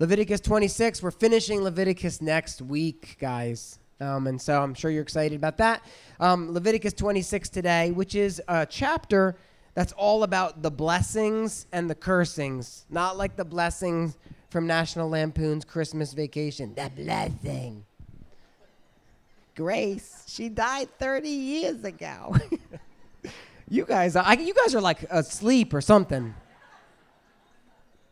Leviticus 26. We're finishing Leviticus next week, guys. Um, and so I'm sure you're excited about that. Um, Leviticus 26 today, which is a chapter that's all about the blessings and the cursings, not like the blessings from National Lampoon's Christmas Vacation. The blessing. Grace, she died 30 years ago. you guys, I, you guys are like asleep or something.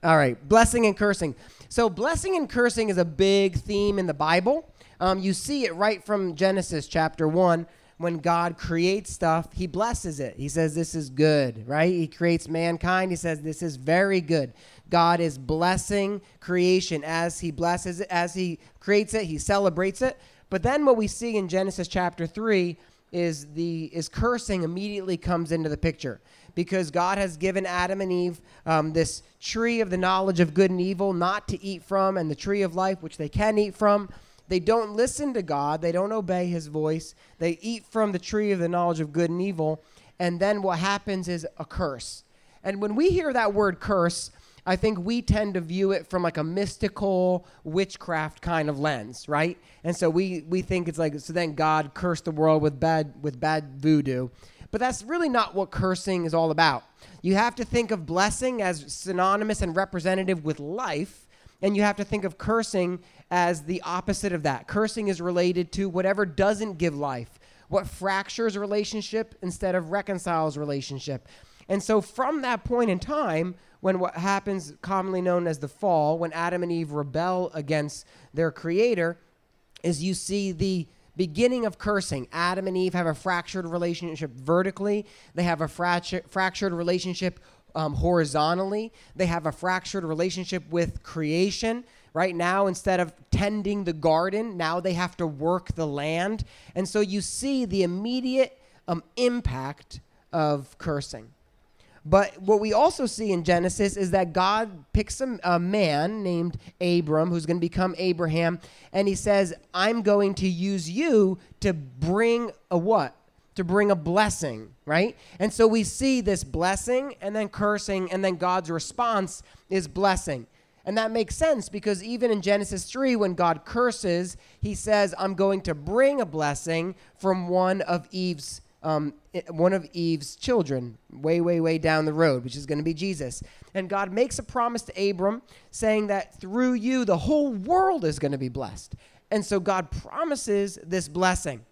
All right, blessing and cursing. So, blessing and cursing is a big theme in the Bible. Um, you see it right from Genesis chapter 1. When God creates stuff, he blesses it. He says, This is good, right? He creates mankind. He says, This is very good. God is blessing creation as he blesses it, as he creates it, he celebrates it. But then what we see in Genesis chapter 3 is the is cursing immediately comes into the picture because God has given Adam and Eve um, this tree of the knowledge of good and evil not to eat from, and the tree of life which they can eat from. They don't listen to God. They don't obey His voice. They eat from the tree of the knowledge of good and evil, and then what happens is a curse. And when we hear that word curse, I think we tend to view it from like a mystical witchcraft kind of lens, right? And so we we think it's like so then God cursed the world with bad with bad voodoo. But that's really not what cursing is all about. You have to think of blessing as synonymous and representative with life, and you have to think of cursing as the opposite of that. Cursing is related to whatever doesn't give life, what fractures relationship instead of reconciles relationship. And so from that point in time, when what happens commonly known as the fall, when Adam and Eve rebel against their creator, is you see the beginning of cursing. Adam and Eve have a fractured relationship vertically, they have a fractured, fractured relationship um, horizontally, they have a fractured relationship with creation. Right now, instead of tending the garden, now they have to work the land. And so you see the immediate um, impact of cursing. But what we also see in Genesis is that God picks a, a man named Abram, who's going to become Abraham, and he says, I'm going to use you to bring a what? To bring a blessing, right? And so we see this blessing and then cursing, and then God's response is blessing. And that makes sense because even in Genesis 3, when God curses, he says, I'm going to bring a blessing from one of Eve's um, one of Eve's children, way, way, way down the road, which is going to be Jesus. And God makes a promise to Abram, saying that through you, the whole world is going to be blessed. And so God promises this blessing.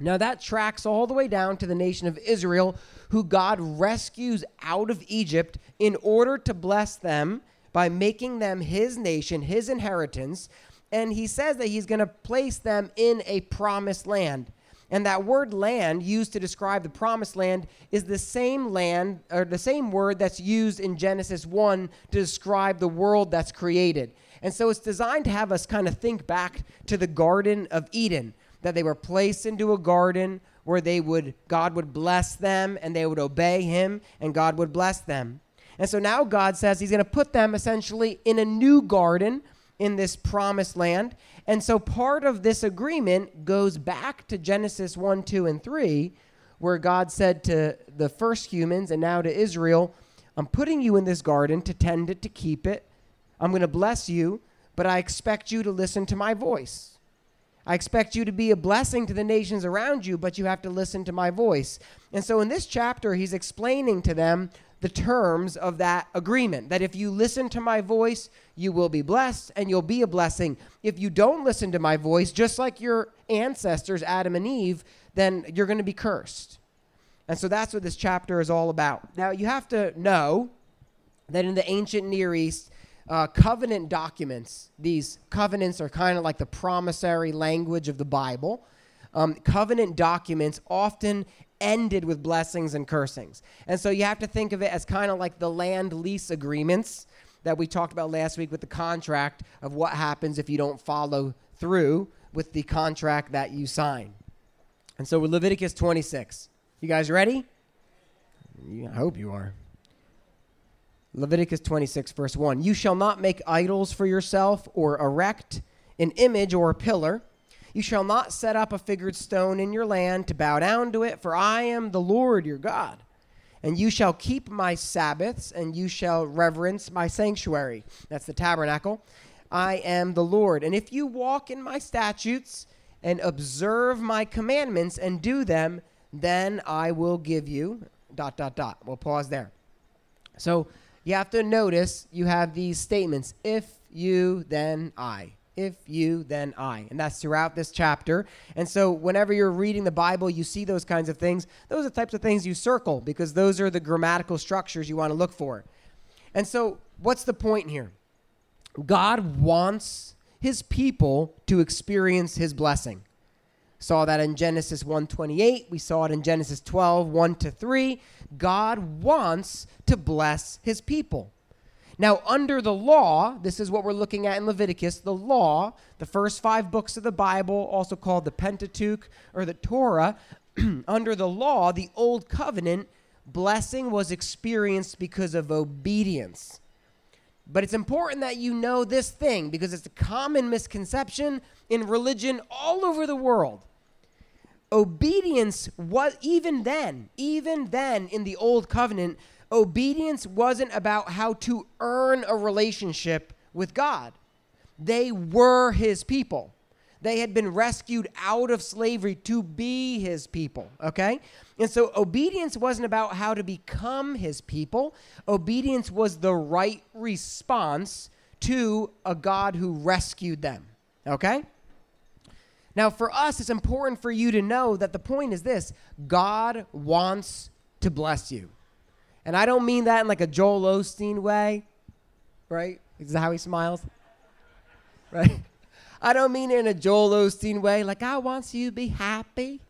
Now, that tracks all the way down to the nation of Israel, who God rescues out of Egypt in order to bless them by making them his nation, his inheritance. And he says that he's going to place them in a promised land. And that word land used to describe the promised land is the same land or the same word that's used in Genesis 1 to describe the world that's created. And so it's designed to have us kind of think back to the Garden of Eden, that they were placed into a garden where they would God would bless them and they would obey him and God would bless them. And so now God says he's going to put them essentially in a new garden in this promised land. And so part of this agreement goes back to Genesis 1, 2, and 3, where God said to the first humans and now to Israel, I'm putting you in this garden to tend it, to keep it. I'm going to bless you, but I expect you to listen to my voice. I expect you to be a blessing to the nations around you, but you have to listen to my voice. And so in this chapter, he's explaining to them the terms of that agreement that if you listen to my voice, you will be blessed and you'll be a blessing. If you don't listen to my voice, just like your ancestors, Adam and Eve, then you're going to be cursed. And so that's what this chapter is all about. Now, you have to know that in the ancient Near East, uh, covenant documents, these covenants are kind of like the promissory language of the Bible. Um, covenant documents often ended with blessings and cursings. And so you have to think of it as kind of like the land lease agreements that we talked about last week with the contract of what happens if you don't follow through with the contract that you sign. And so with Leviticus 26. You guys ready? I hope you are. Leviticus 26, verse 1. You shall not make idols for yourself or erect an image or a pillar you shall not set up a figured stone in your land to bow down to it, for I am the Lord your God. And you shall keep my Sabbaths, and you shall reverence my sanctuary. That's the tabernacle. I am the Lord. And if you walk in my statutes and observe my commandments and do them, then I will give you dot dot dot. We'll pause there. So you have to notice you have these statements if you then I. If you then I. And that's throughout this chapter. And so whenever you're reading the bible you see those kinds of things. Those are the types of things you circle because those are the grammatical structures you want to look for. And so what's the point here? God wants his people to experience his blessing saw that in genesis 128 we saw it in genesis 12 1 to 3 God wants to bless his people. Now, under the law, this is what we're looking at in Leviticus the law, the first five books of the Bible, also called the Pentateuch or the Torah, under the law, the old covenant, blessing was experienced because of obedience. But it's important that you know this thing because it's a common misconception in religion all over the world obedience was even then, even then in the old covenant, obedience wasn't about how to earn a relationship with God. They were his people. They had been rescued out of slavery to be his people, okay? And so obedience wasn't about how to become his people. Obedience was the right response to a God who rescued them, okay? Now, for us, it's important for you to know that the point is this God wants to bless you. And I don't mean that in like a Joel Osteen way, right? Is that how he smiles? Right? I don't mean in a Joel Osteen way, like I want you to be happy.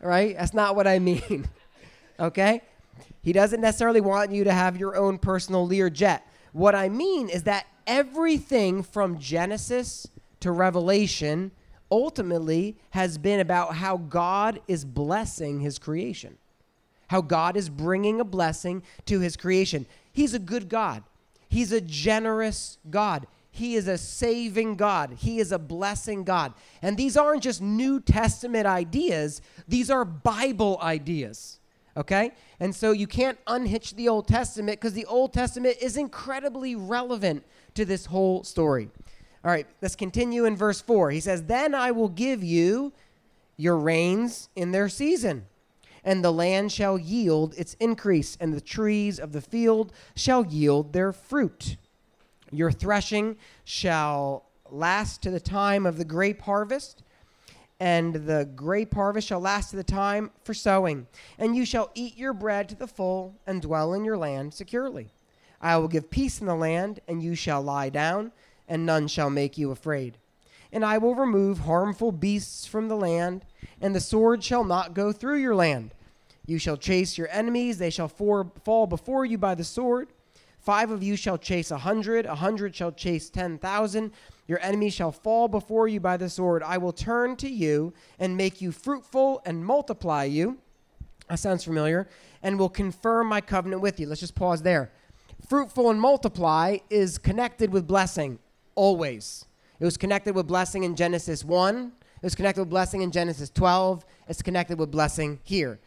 Right? That's not what I mean. okay? He doesn't necessarily want you to have your own personal Lear jet. What I mean is that everything from Genesis to Revelation ultimately has been about how God is blessing his creation, how God is bringing a blessing to his creation. He's a good God, He's a generous God. He is a saving God. He is a blessing God. And these aren't just New Testament ideas, these are Bible ideas. Okay? And so you can't unhitch the Old Testament because the Old Testament is incredibly relevant to this whole story. All right, let's continue in verse 4. He says, Then I will give you your rains in their season, and the land shall yield its increase, and the trees of the field shall yield their fruit. Your threshing shall last to the time of the grape harvest, and the grape harvest shall last to the time for sowing. And you shall eat your bread to the full, and dwell in your land securely. I will give peace in the land, and you shall lie down and none shall make you afraid. And I will remove harmful beasts from the land, and the sword shall not go through your land. You shall chase your enemies, they shall for, fall before you by the sword. Five of you shall chase a hundred, a hundred shall chase ten thousand. Your enemies shall fall before you by the sword. I will turn to you and make you fruitful and multiply you. That sounds familiar. And will confirm my covenant with you. Let's just pause there. Fruitful and multiply is connected with blessing always. It was connected with blessing in Genesis 1. It was connected with blessing in Genesis 12. It's connected with blessing here.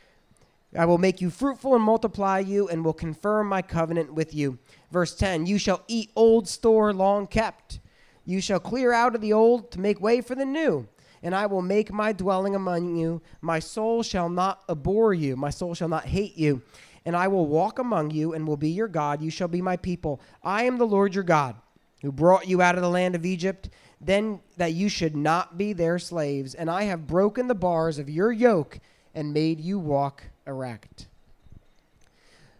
I will make you fruitful and multiply you, and will confirm my covenant with you. Verse 10 You shall eat old store long kept. You shall clear out of the old to make way for the new. And I will make my dwelling among you. My soul shall not abhor you, my soul shall not hate you. And I will walk among you and will be your God. You shall be my people. I am the Lord your God who brought you out of the land of Egypt, then that you should not be their slaves. And I have broken the bars of your yoke and made you walk erect.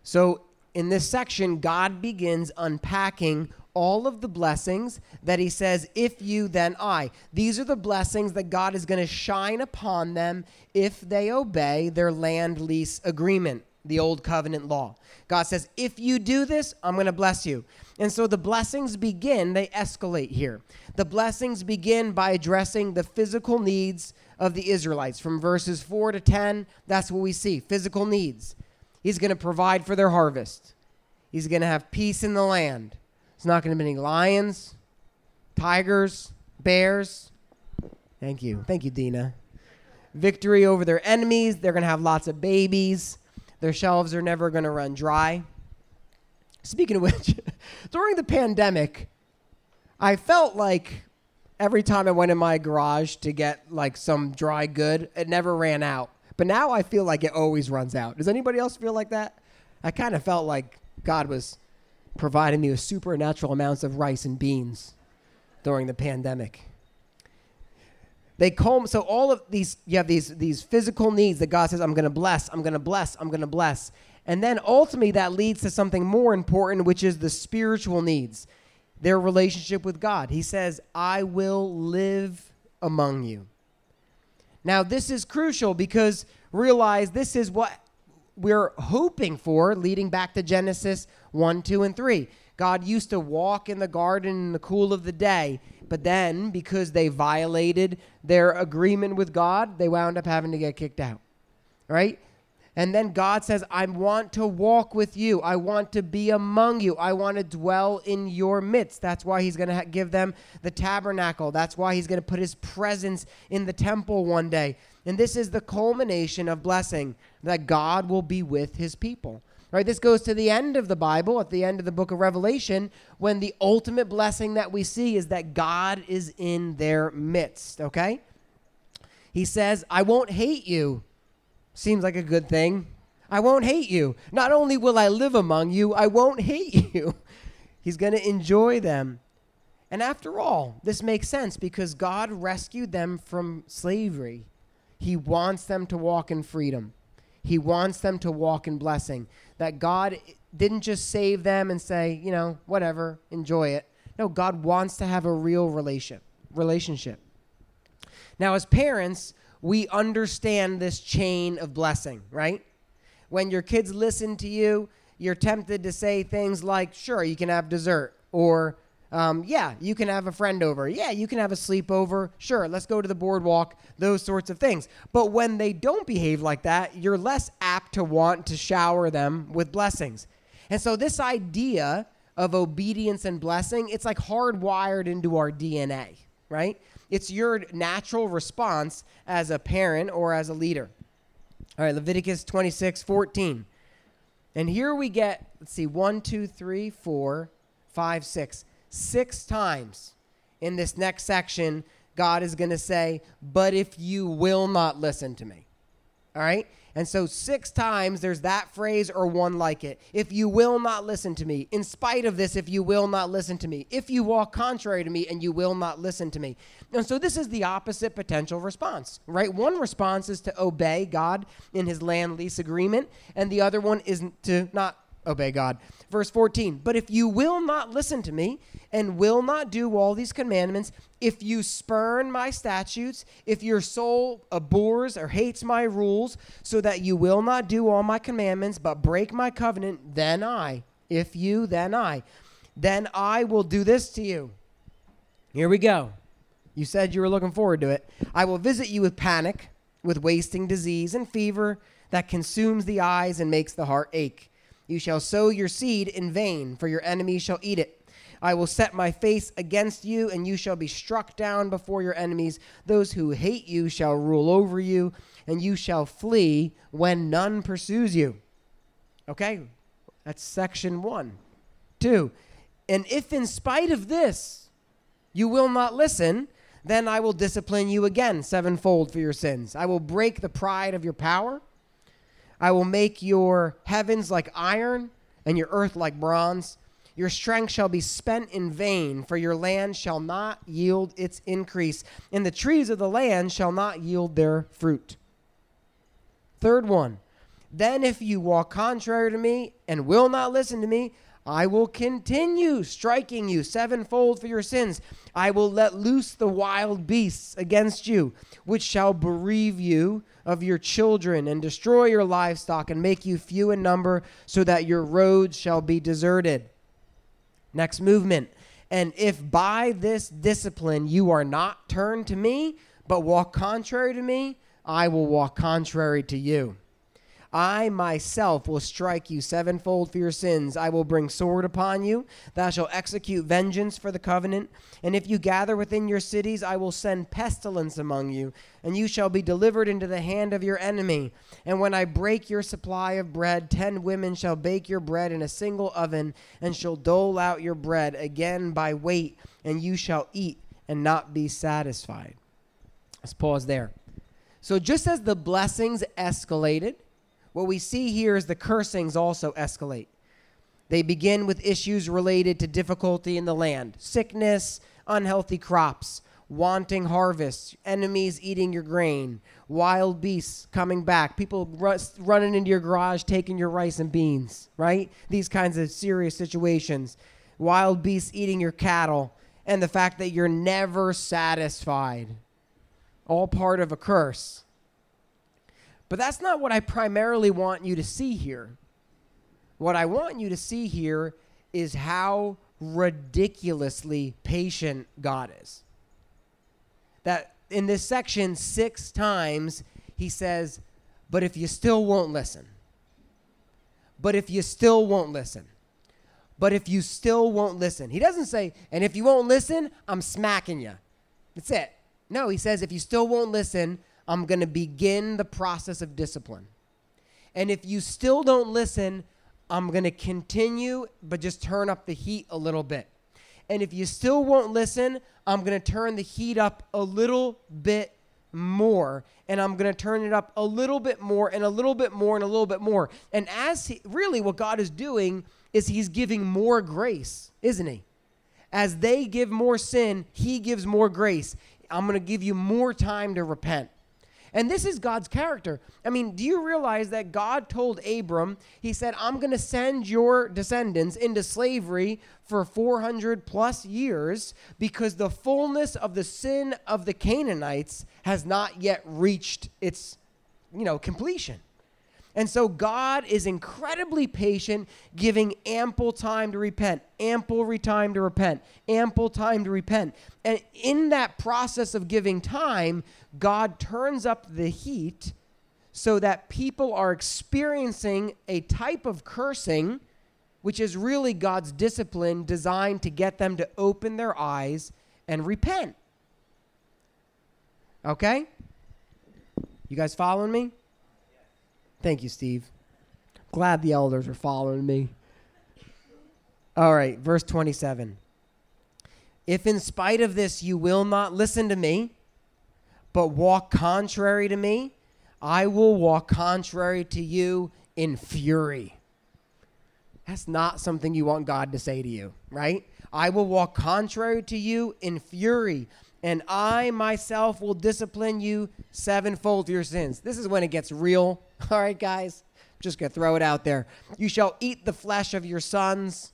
So, in this section, God begins unpacking all of the blessings that he says, if you, then I. These are the blessings that God is going to shine upon them if they obey their land lease agreement, the old covenant law. God says, if you do this, I'm going to bless you. And so the blessings begin, they escalate here. The blessings begin by addressing the physical needs of the Israelites. From verses 4 to 10, that's what we see physical needs. He's going to provide for their harvest, He's going to have peace in the land. It's not going to be any lions, tigers, bears. Thank you. Thank you, Dina. Victory over their enemies. They're going to have lots of babies. Their shelves are never going to run dry. Speaking of which, during the pandemic, I felt like every time I went in my garage to get like some dry good, it never ran out. But now I feel like it always runs out. Does anybody else feel like that? I kind of felt like God was providing me with supernatural amounts of rice and beans during the pandemic. They comb so all of these you have these these physical needs that God says I'm going to bless, I'm going to bless, I'm going to bless. And then ultimately that leads to something more important which is the spiritual needs. Their relationship with God. He says, "I will live among you." Now, this is crucial because realize this is what we're hoping for leading back to Genesis 1, 2, and 3. God used to walk in the garden in the cool of the day, but then because they violated their agreement with God, they wound up having to get kicked out. Right? And then God says, I want to walk with you. I want to be among you. I want to dwell in your midst. That's why he's going to ha- give them the tabernacle. That's why he's going to put his presence in the temple one day. And this is the culmination of blessing that God will be with his people. Right? This goes to the end of the Bible, at the end of the book of Revelation, when the ultimate blessing that we see is that God is in their midst, okay? He says, I won't hate you. Seems like a good thing. I won't hate you. Not only will I live among you, I won't hate you. He's going to enjoy them. And after all, this makes sense because God rescued them from slavery. He wants them to walk in freedom. He wants them to walk in blessing. That God didn't just save them and say, you know, whatever, enjoy it. No, God wants to have a real relation, relationship. Now, as parents, we understand this chain of blessing, right? When your kids listen to you, you're tempted to say things like, sure, you can have dessert, or um, yeah, you can have a friend over. Yeah, you can have a sleepover. Sure, let's go to the boardwalk, those sorts of things. But when they don't behave like that, you're less apt to want to shower them with blessings. And so, this idea of obedience and blessing, it's like hardwired into our DNA, right? It's your natural response as a parent or as a leader. All right, Leviticus 26 14. And here we get, let's see, one, two, three, four, five, six six times in this next section, God is going to say, But if you will not listen to me. All right? And so, six times there's that phrase or one like it. If you will not listen to me, in spite of this, if you will not listen to me, if you walk contrary to me and you will not listen to me. And so, this is the opposite potential response, right? One response is to obey God in his land lease agreement, and the other one is to not obey God. Verse 14, but if you will not listen to me and will not do all these commandments, if you spurn my statutes, if your soul abhors or hates my rules, so that you will not do all my commandments, but break my covenant, then I, if you, then I, then I will do this to you. Here we go. You said you were looking forward to it. I will visit you with panic, with wasting disease and fever that consumes the eyes and makes the heart ache. You shall sow your seed in vain, for your enemies shall eat it. I will set my face against you, and you shall be struck down before your enemies. Those who hate you shall rule over you, and you shall flee when none pursues you. Okay, that's section one. Two, and if in spite of this you will not listen, then I will discipline you again sevenfold for your sins. I will break the pride of your power I will make your heavens like iron and your earth like bronze. Your strength shall be spent in vain, for your land shall not yield its increase, and the trees of the land shall not yield their fruit. Third one, then if you walk contrary to me and will not listen to me, I will continue striking you sevenfold for your sins. I will let loose the wild beasts against you, which shall bereave you of your children and destroy your livestock and make you few in number, so that your roads shall be deserted. Next movement. And if by this discipline you are not turned to me, but walk contrary to me, I will walk contrary to you. I myself will strike you sevenfold for your sins. I will bring sword upon you. Thou shalt execute vengeance for the covenant. And if you gather within your cities, I will send pestilence among you, and you shall be delivered into the hand of your enemy. And when I break your supply of bread, ten women shall bake your bread in a single oven, and shall dole out your bread again by weight, and you shall eat and not be satisfied. Let's pause there. So, just as the blessings escalated, what we see here is the cursings also escalate. They begin with issues related to difficulty in the land sickness, unhealthy crops, wanting harvests, enemies eating your grain, wild beasts coming back, people running into your garage taking your rice and beans, right? These kinds of serious situations. Wild beasts eating your cattle, and the fact that you're never satisfied. All part of a curse. But that's not what I primarily want you to see here. What I want you to see here is how ridiculously patient God is. That in this section, six times, he says, But if you still won't listen, but if you still won't listen, but if you still won't listen, he doesn't say, And if you won't listen, I'm smacking you. That's it. No, he says, If you still won't listen, I'm going to begin the process of discipline. And if you still don't listen, I'm going to continue, but just turn up the heat a little bit. And if you still won't listen, I'm going to turn the heat up a little bit more. And I'm going to turn it up a little bit more and a little bit more and a little bit more. And as he, really what God is doing is he's giving more grace, isn't he? As they give more sin, he gives more grace. I'm going to give you more time to repent. And this is God's character. I mean, do you realize that God told Abram, He said, I'm going to send your descendants into slavery for 400 plus years because the fullness of the sin of the Canaanites has not yet reached its, you know, completion. And so God is incredibly patient, giving ample time to repent, ample time to repent, ample time to repent. And in that process of giving time, God turns up the heat so that people are experiencing a type of cursing, which is really God's discipline designed to get them to open their eyes and repent. Okay? You guys following me? Thank you, Steve. Glad the elders are following me. All right, verse 27. If in spite of this you will not listen to me, but walk contrary to me, I will walk contrary to you in fury. That's not something you want God to say to you, right? I will walk contrary to you in fury, and I myself will discipline you sevenfold for your sins. This is when it gets real All right, guys? Just to throw it out there. You shall eat the flesh of your sons.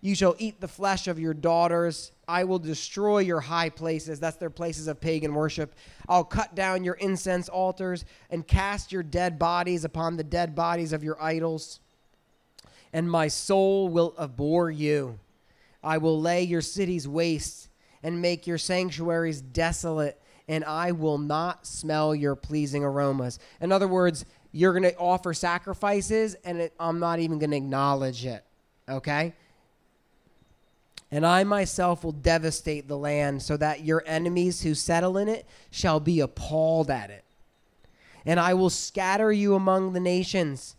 You shall eat the flesh of your daughters. I will destroy your high places. That's their places of pagan worship. I'll cut down your incense altars and cast your dead bodies upon the dead bodies of your idols. And my soul will abhor you. I will lay your cities waste and make your sanctuaries desolate, and I will not smell your pleasing aromas. In other words, you're going to offer sacrifices and it, I'm not even going to acknowledge it. Okay? And I myself will devastate the land so that your enemies who settle in it shall be appalled at it. And I will scatter you among the nations,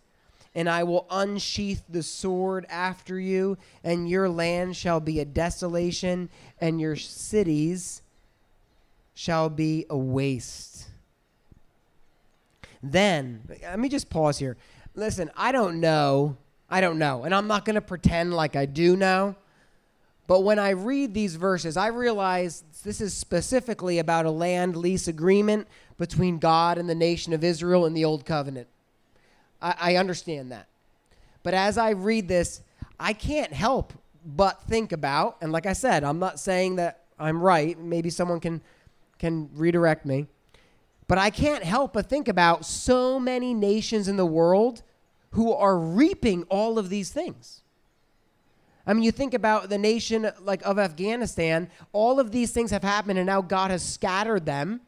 and I will unsheath the sword after you, and your land shall be a desolation, and your cities shall be a waste. Then, let me just pause here. Listen, I don't know. I don't know. And I'm not going to pretend like I do know. But when I read these verses, I realize this is specifically about a land lease agreement between God and the nation of Israel in the Old Covenant. I, I understand that. But as I read this, I can't help but think about, and like I said, I'm not saying that I'm right. Maybe someone can can redirect me. But I can't help but think about so many nations in the world who are reaping all of these things. I mean, you think about the nation like of Afghanistan, all of these things have happened and now God has scattered them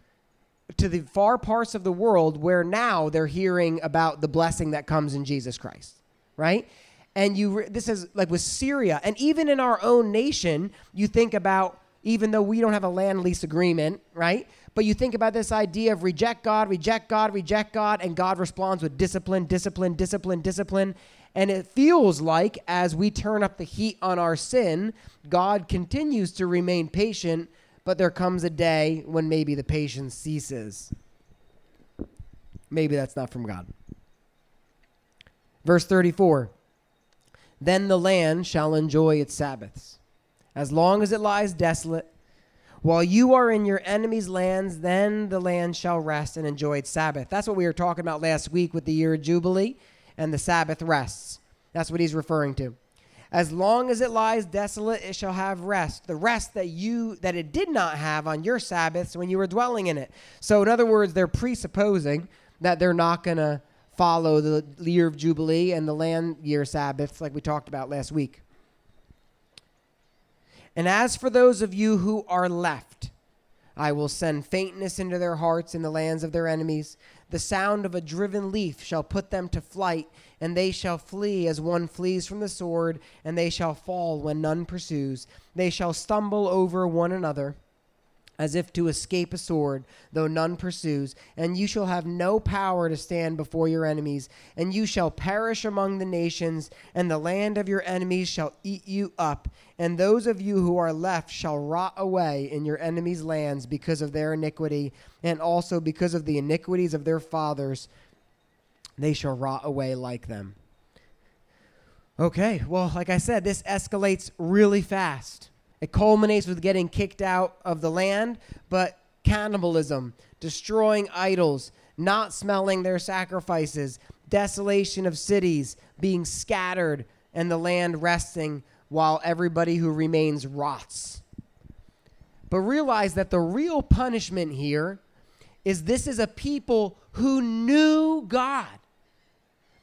to the far parts of the world where now they're hearing about the blessing that comes in Jesus Christ, right? And you this is like with Syria and even in our own nation, you think about even though we don't have a land lease agreement, right? But you think about this idea of reject God, reject God, reject God, and God responds with discipline, discipline, discipline, discipline. And it feels like as we turn up the heat on our sin, God continues to remain patient, but there comes a day when maybe the patience ceases. Maybe that's not from God. Verse 34 Then the land shall enjoy its Sabbaths. As long as it lies desolate, while you are in your enemy's lands, then the land shall rest and enjoy its Sabbath. That's what we were talking about last week with the year of Jubilee and the Sabbath rests. That's what he's referring to. As long as it lies desolate, it shall have rest. The rest that you that it did not have on your Sabbaths when you were dwelling in it. So in other words, they're presupposing that they're not going to follow the year of Jubilee and the land year Sabbaths like we talked about last week. And as for those of you who are left, I will send faintness into their hearts in the lands of their enemies. The sound of a driven leaf shall put them to flight, and they shall flee as one flees from the sword, and they shall fall when none pursues. They shall stumble over one another as if to escape a sword, though none pursues. And you shall have no power to stand before your enemies, and you shall perish among the nations, and the land of your enemies shall eat you up. And those of you who are left shall rot away in your enemies' lands because of their iniquity, and also because of the iniquities of their fathers. They shall rot away like them. Okay, well, like I said, this escalates really fast. It culminates with getting kicked out of the land, but cannibalism, destroying idols, not smelling their sacrifices, desolation of cities, being scattered, and the land resting while everybody who remains rots. But realize that the real punishment here is this is a people who knew God.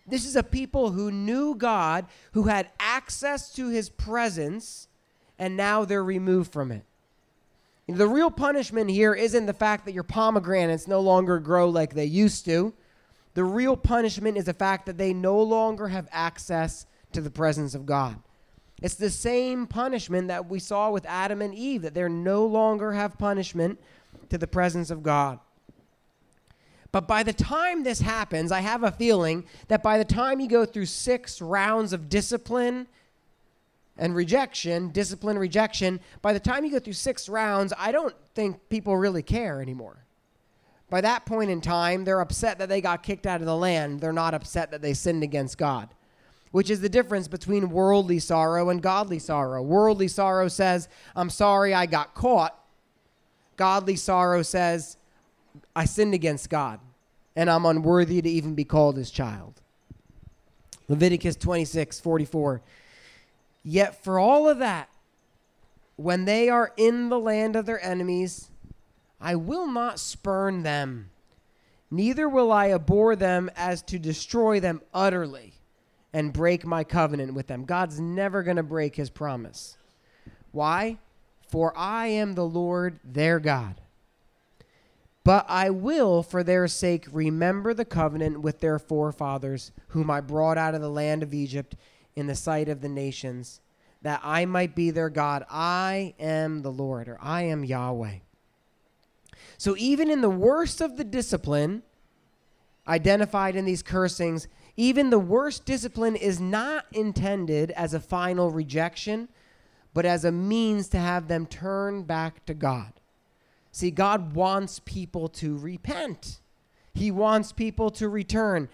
This is a people who knew God, who had access to his presence and now they're removed from it. The real punishment here isn't the fact that your pomegranates no longer grow like they used to. The real punishment is the fact that they no longer have access to the presence of God. It's the same punishment that we saw with Adam and Eve, that they no longer have punishment to the presence of God. But by the time this happens, I have a feeling that by the time you go through six rounds of discipline and rejection, discipline, rejection, by the time you go through six rounds, I don't think people really care anymore. By that point in time, they're upset that they got kicked out of the land. They're not upset that they sinned against God, which is the difference between worldly sorrow and godly sorrow. Worldly sorrow says, I'm sorry I got caught. Godly sorrow says, I sinned against God and I'm unworthy to even be called his child. Leviticus 26, 44. Yet for all of that, when they are in the land of their enemies, I will not spurn them, neither will I abhor them as to destroy them utterly and break my covenant with them. God's never going to break his promise. Why? For I am the Lord their God. But I will, for their sake, remember the covenant with their forefathers, whom I brought out of the land of Egypt in the sight of the nations, that I might be their God. I am the Lord, or I am Yahweh. So even in the worst of the discipline identified in these cursings, even the worst discipline is not intended as a final rejection, but as a means to have them turn back to God. See, God wants people to repent. He wants people to return.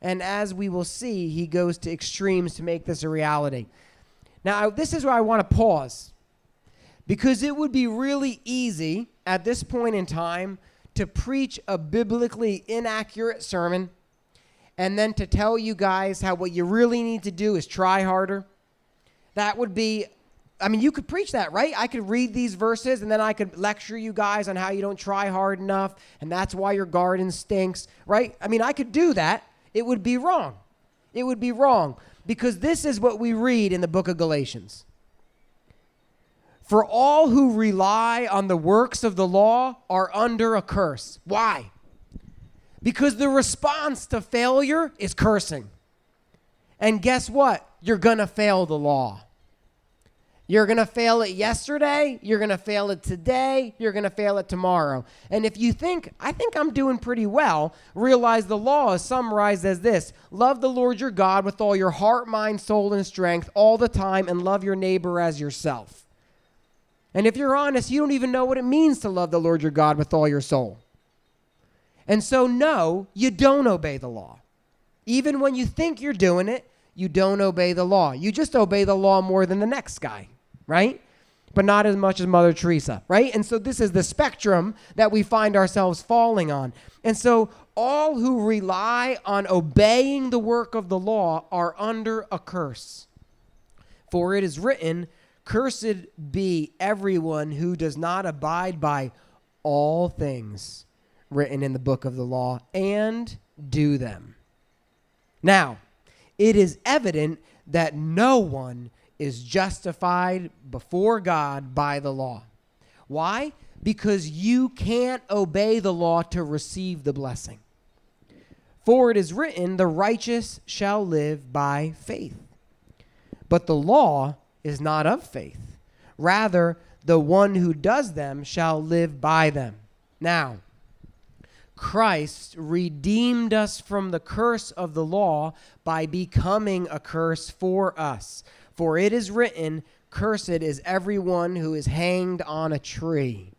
And as we will see, he goes to extremes to make this a reality. Now, this is where I want to pause because it would be really easy at this point in time to preach a biblically inaccurate sermon and then to tell you guys how what you really need to do is try harder. That would be I mean, you could preach that, right? I could read these verses and then I could lecture you guys on how you don't try hard enough and that's why your garden stinks, right? I mean, I could do that it would be wrong. It would be wrong because this is what we read in the book of Galatians. For all who rely on the works of the law are under a curse. Why? Because the response to failure is cursing. And guess what? You're going to fail the law. You're going to fail it yesterday. You're going to fail it today. You're going to fail it tomorrow. And if you think, I think I'm doing pretty well, realize the law is summarized as this Love the Lord your God with all your heart, mind, soul, and strength all the time, and love your neighbor as yourself. And if you're honest, you don't even know what it means to love the Lord your God with all your soul. And so, no, you don't obey the law. Even when you think you're doing it, you don't obey the law. You just obey the law more than the next guy, right? But not as much as Mother Teresa, right? And so, this is the spectrum that we find ourselves falling on. And so, all who rely on obeying the work of the law are under a curse. For it is written, Cursed be everyone who does not abide by all things written in the book of the law and do them. Now, it is evident that no one is justified before God by the law. Why? Because you can't obey the law to receive the blessing. For it is written, the righteous shall live by faith. But the law is not of faith. Rather, the one who does them shall live by them. Now, Christ redeemed us from the curse of the law by becoming a curse for us. For it is written, Cursed is everyone who is hanged on a tree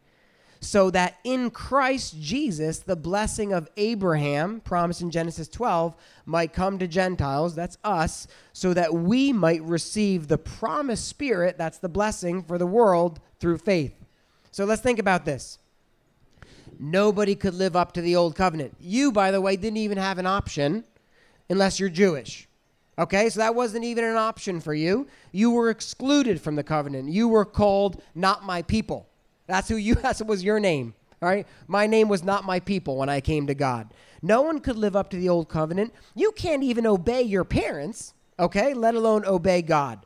so that in Christ Jesus, the blessing of Abraham, promised in Genesis 12, might come to Gentiles, that's us, so that we might receive the promised Spirit, that's the blessing for the world, through faith. So let's think about this. Nobody could live up to the old covenant. You, by the way, didn't even have an option unless you're Jewish. Okay, so that wasn't even an option for you. You were excluded from the covenant. You were called not my people. That's who you that was your name. All right? My name was not my people when I came to God. No one could live up to the old covenant. You can't even obey your parents, okay? Let alone obey God.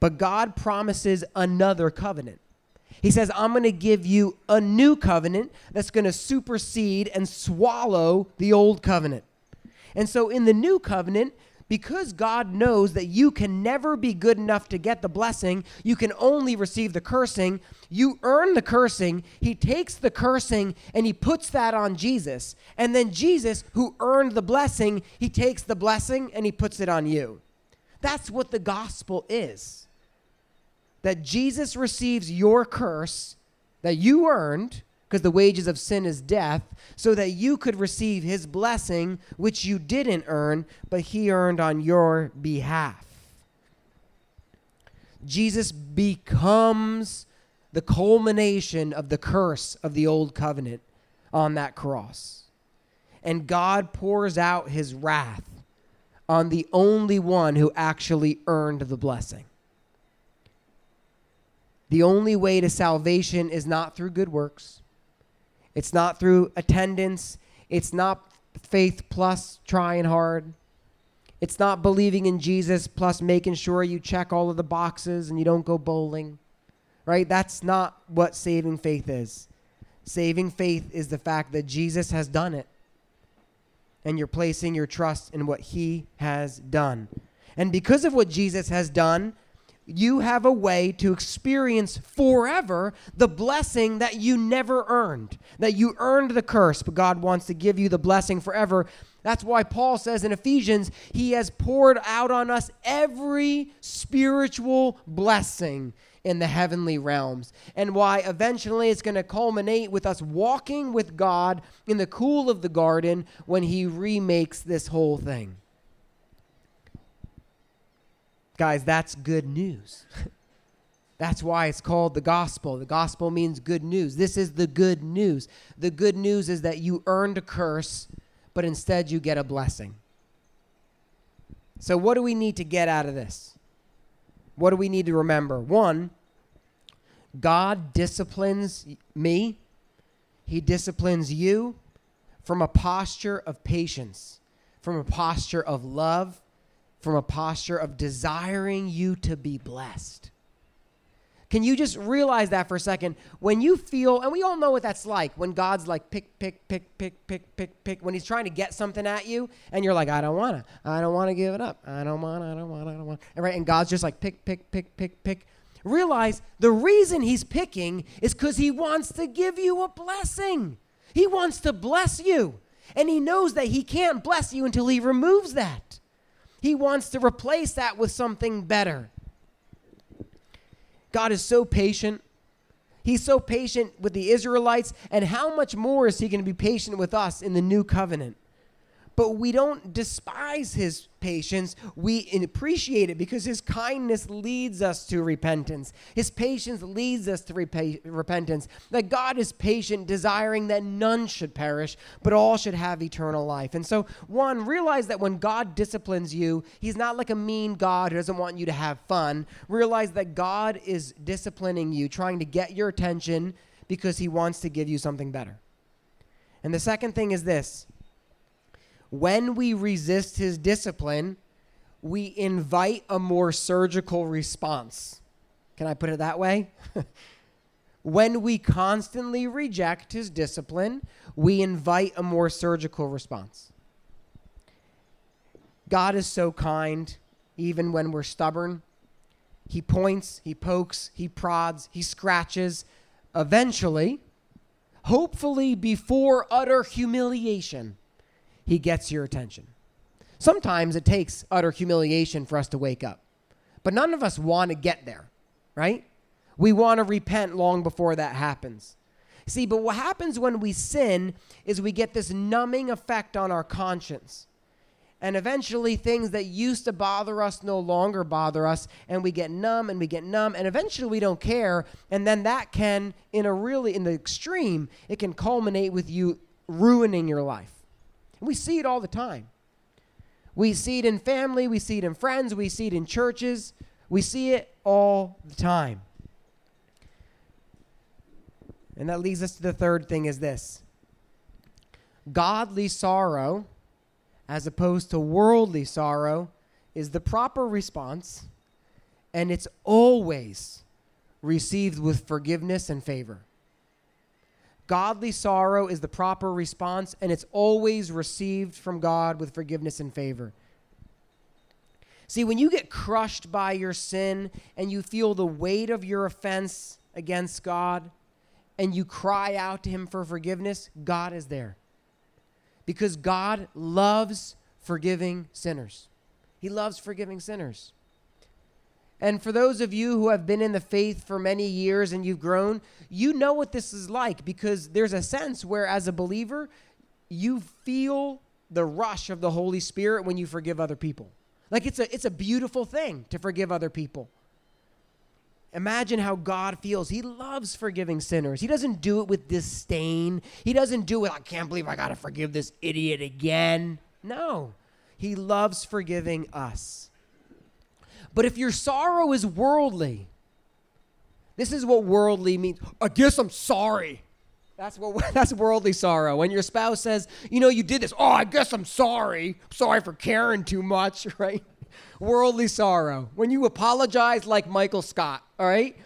But God promises another covenant. He says, I'm going to give you a new covenant that's going to supersede and swallow the old covenant. And so in the new covenant, because God knows that you can never be good enough to get the blessing, you can only receive the cursing. You earn the cursing. He takes the cursing and he puts that on Jesus. And then Jesus, who earned the blessing, he takes the blessing and he puts it on you. That's what the gospel is. That Jesus receives your curse that you earned because the wages of sin is death, so that you could receive his blessing, which you didn't earn, but he earned on your behalf. Jesus becomes the culmination of the curse of the old covenant on that cross. And God pours out his wrath on the only one who actually earned the blessing. The only way to salvation is not through good works it's not through attendance. It's not faith plus trying hard. It's not believing in Jesus plus making sure you check all of the boxes and you don't go bowling. Right? That's not what saving faith is. Saving faith is the fact that Jesus has done it. And you're placing your trust in what he has done. And because of what Jesus has done, you have a way to experience forever the blessing that you never earned, that you earned the curse, but God wants to give you the blessing forever. That's why Paul says in Ephesians, He has poured out on us every spiritual blessing in the heavenly realms, and why eventually it's going to culminate with us walking with God in the cool of the garden when He remakes this whole thing. Guys, that's good news. That's why it's called the gospel. The gospel means good news. This is the good news. The good news is that you earned a curse, but instead you get a blessing. So, what do we need to get out of this? What do we need to remember? One, God disciplines me, He disciplines you from a posture of patience, from a posture of love, from a posture of desiring you to be blessed. Can you just realize that for a second? When you feel, and we all know what that's like, when God's like pick, pick, pick, pick, pick, pick, pick, when He's trying to get something at you, and you're like, I don't wanna, I don't wanna give it up, I don't wanna, I don't wanna, I don't wanna, and right, and God's just like pick, pick, pick, pick, pick. Realize the reason He's picking is because He wants to give you a blessing. He wants to bless you, and He knows that He can't bless you until He removes that. He wants to replace that with something better. God is so patient. He's so patient with the Israelites, and how much more is He going to be patient with us in the new covenant? But we don't despise his patience. We appreciate it because his kindness leads us to repentance. His patience leads us to repa- repentance. That God is patient, desiring that none should perish, but all should have eternal life. And so, one, realize that when God disciplines you, he's not like a mean God who doesn't want you to have fun. Realize that God is disciplining you, trying to get your attention because he wants to give you something better. And the second thing is this when we resist his discipline, we invite a more surgical response. Can I put it that way? when we constantly reject his discipline, we invite a more surgical response. God is so kind, even when we're stubborn. He points, he pokes, he prods, he scratches. Eventually, hopefully before utter humiliation, he gets your attention. Sometimes it takes utter humiliation for us to wake up, but none of us want to get there, right? We want to repent long before that happens. See, but what happens when we sin is we get this numbing effect on our conscience. And eventually, things that used to bother us no longer bother us, and we get numb and we get numb, and eventually we don't care. And then that can, in a really, in the extreme, it can culminate with you ruining your life. We see it all the time. We see it in family, we see it in friends, we see it in churches, we see it all the time. And that leads us to the third thing is this. Godly sorrow as opposed to worldly sorrow is the proper response and it's always received with forgiveness and favor. Godly sorrow is the proper response, and it's always received from God with forgiveness and favor. See, when you get crushed by your sin and you feel the weight of your offense against God and you cry out to Him for forgiveness, God is there. Because God loves forgiving sinners. He loves forgiving sinners. And for those of you who have been in the faith for many years and you've grown, you know what this is like because there's a sense where, as a believer, you feel the rush of the Holy Spirit when you forgive other people. Like it's a, it's a beautiful thing to forgive other people. Imagine how God feels. He loves forgiving sinners. He doesn't do it with disdain. He doesn't do it, I can't believe I got to forgive this idiot again. No, He loves forgiving us. But if your sorrow is worldly, this is what worldly means. I guess I'm sorry. That's what that's worldly sorrow. When your spouse says, "You know, you did this." Oh, I guess I'm sorry. sorry for caring too much, right? Worldly sorrow. When you apologize like Michael Scott, all right?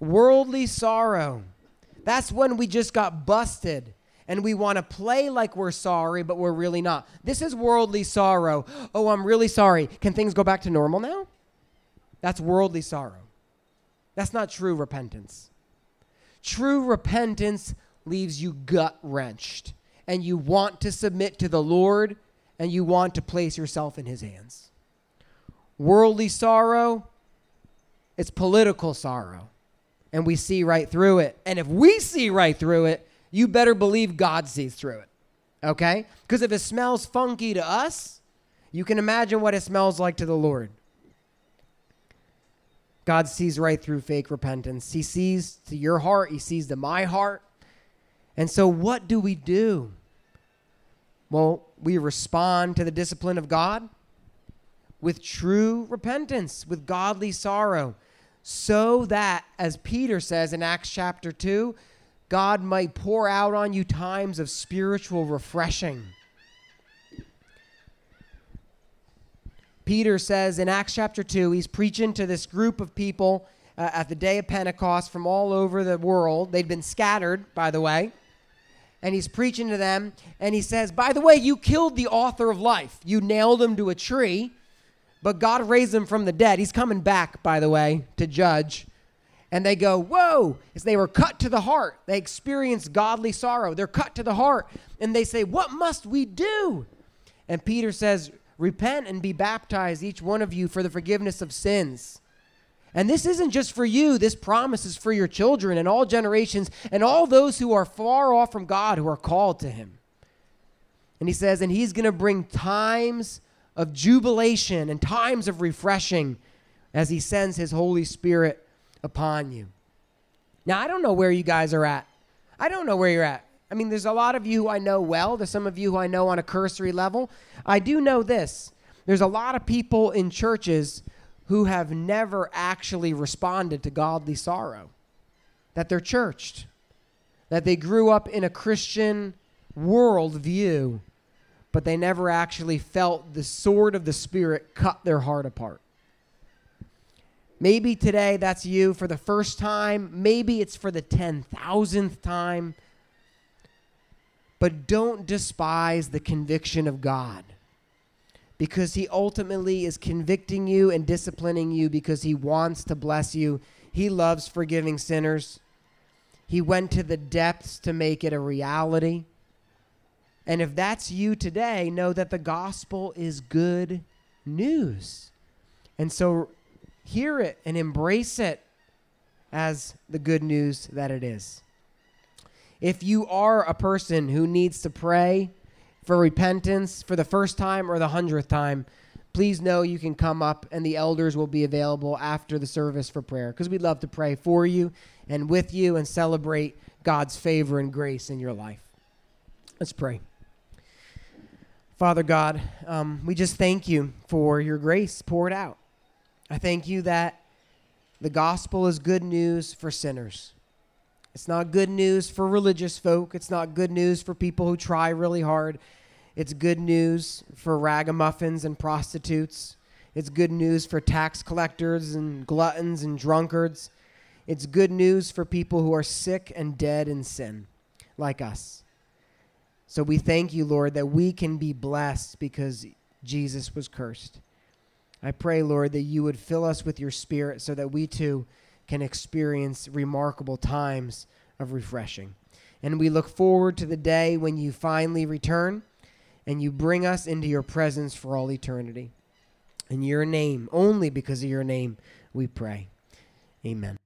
Worldly sorrow. That's when we just got busted and we want to play like we're sorry, but we're really not. This is worldly sorrow. Oh, I'm really sorry. Can things go back to normal now? That's worldly sorrow. That's not true repentance. True repentance leaves you gut wrenched, and you want to submit to the Lord, and you want to place yourself in His hands. Worldly sorrow, it's political sorrow, and we see right through it. And if we see right through it, you better believe God sees through it. Okay? Because if it smells funky to us, you can imagine what it smells like to the Lord. God sees right through fake repentance. He sees to your heart, He sees to my heart. And so, what do we do? Well, we respond to the discipline of God with true repentance, with godly sorrow, so that, as Peter says in Acts chapter 2, God might pour out on you times of spiritual refreshing. Peter says in Acts chapter 2, he's preaching to this group of people, uh, at the day of Pentecost from all over the world. They'd been scattered, by the way. And he's preaching to them. And he says, By the way, you killed the author of life. You nailed him to a tree, but God raised him from the dead. He's coming back, by the way, to judge. And they go, Whoa! As they were cut to the heart. They experience godly sorrow. They're cut to the heart. And they say, What must we do? And Peter says, Repent and be baptized, each one of you, for the forgiveness of sins. And this isn't just for you, this promise is for your children and all generations and all those who are far off from God who are called to Him. And He says, and He's going to bring times of jubilation and times of refreshing as He sends His Holy Spirit upon you. Now, I don't know where you guys are at. I don't know where you're at. I mean, there's a lot of you who I know well. There's some of you who I know on a cursory level. I do know this. There's a lot of people in churches who have never actually responded to godly sorrow, that they're churched, that they grew up in a Christian worldview, but they never actually felt the sword of the Spirit cut their heart apart. Maybe today that's you for the first time. Maybe it's for the 10,000th time. But don't despise the conviction of God because He ultimately is convicting you and disciplining you because He wants to bless you. He loves forgiving sinners. He went to the depths to make it a reality. And if that's you today, know that the gospel is good news. And so hear it and embrace it as the good news that it is. If you are a person who needs to pray for repentance for the first time or the hundredth time, please know you can come up and the elders will be available after the service for prayer because we'd love to pray for you and with you and celebrate God's favor and grace in your life. Let's pray. Father God, um, we just thank you for your grace poured out. I thank you that the gospel is good news for sinners. It's not good news for religious folk. It's not good news for people who try really hard. It's good news for ragamuffins and prostitutes. It's good news for tax collectors and gluttons and drunkards. It's good news for people who are sick and dead in sin, like us. So we thank you, Lord, that we can be blessed because Jesus was cursed. I pray, Lord, that you would fill us with your spirit so that we too can experience remarkable times of refreshing. And we look forward to the day when you finally return and you bring us into your presence for all eternity. In your name, only because of your name, we pray. Amen.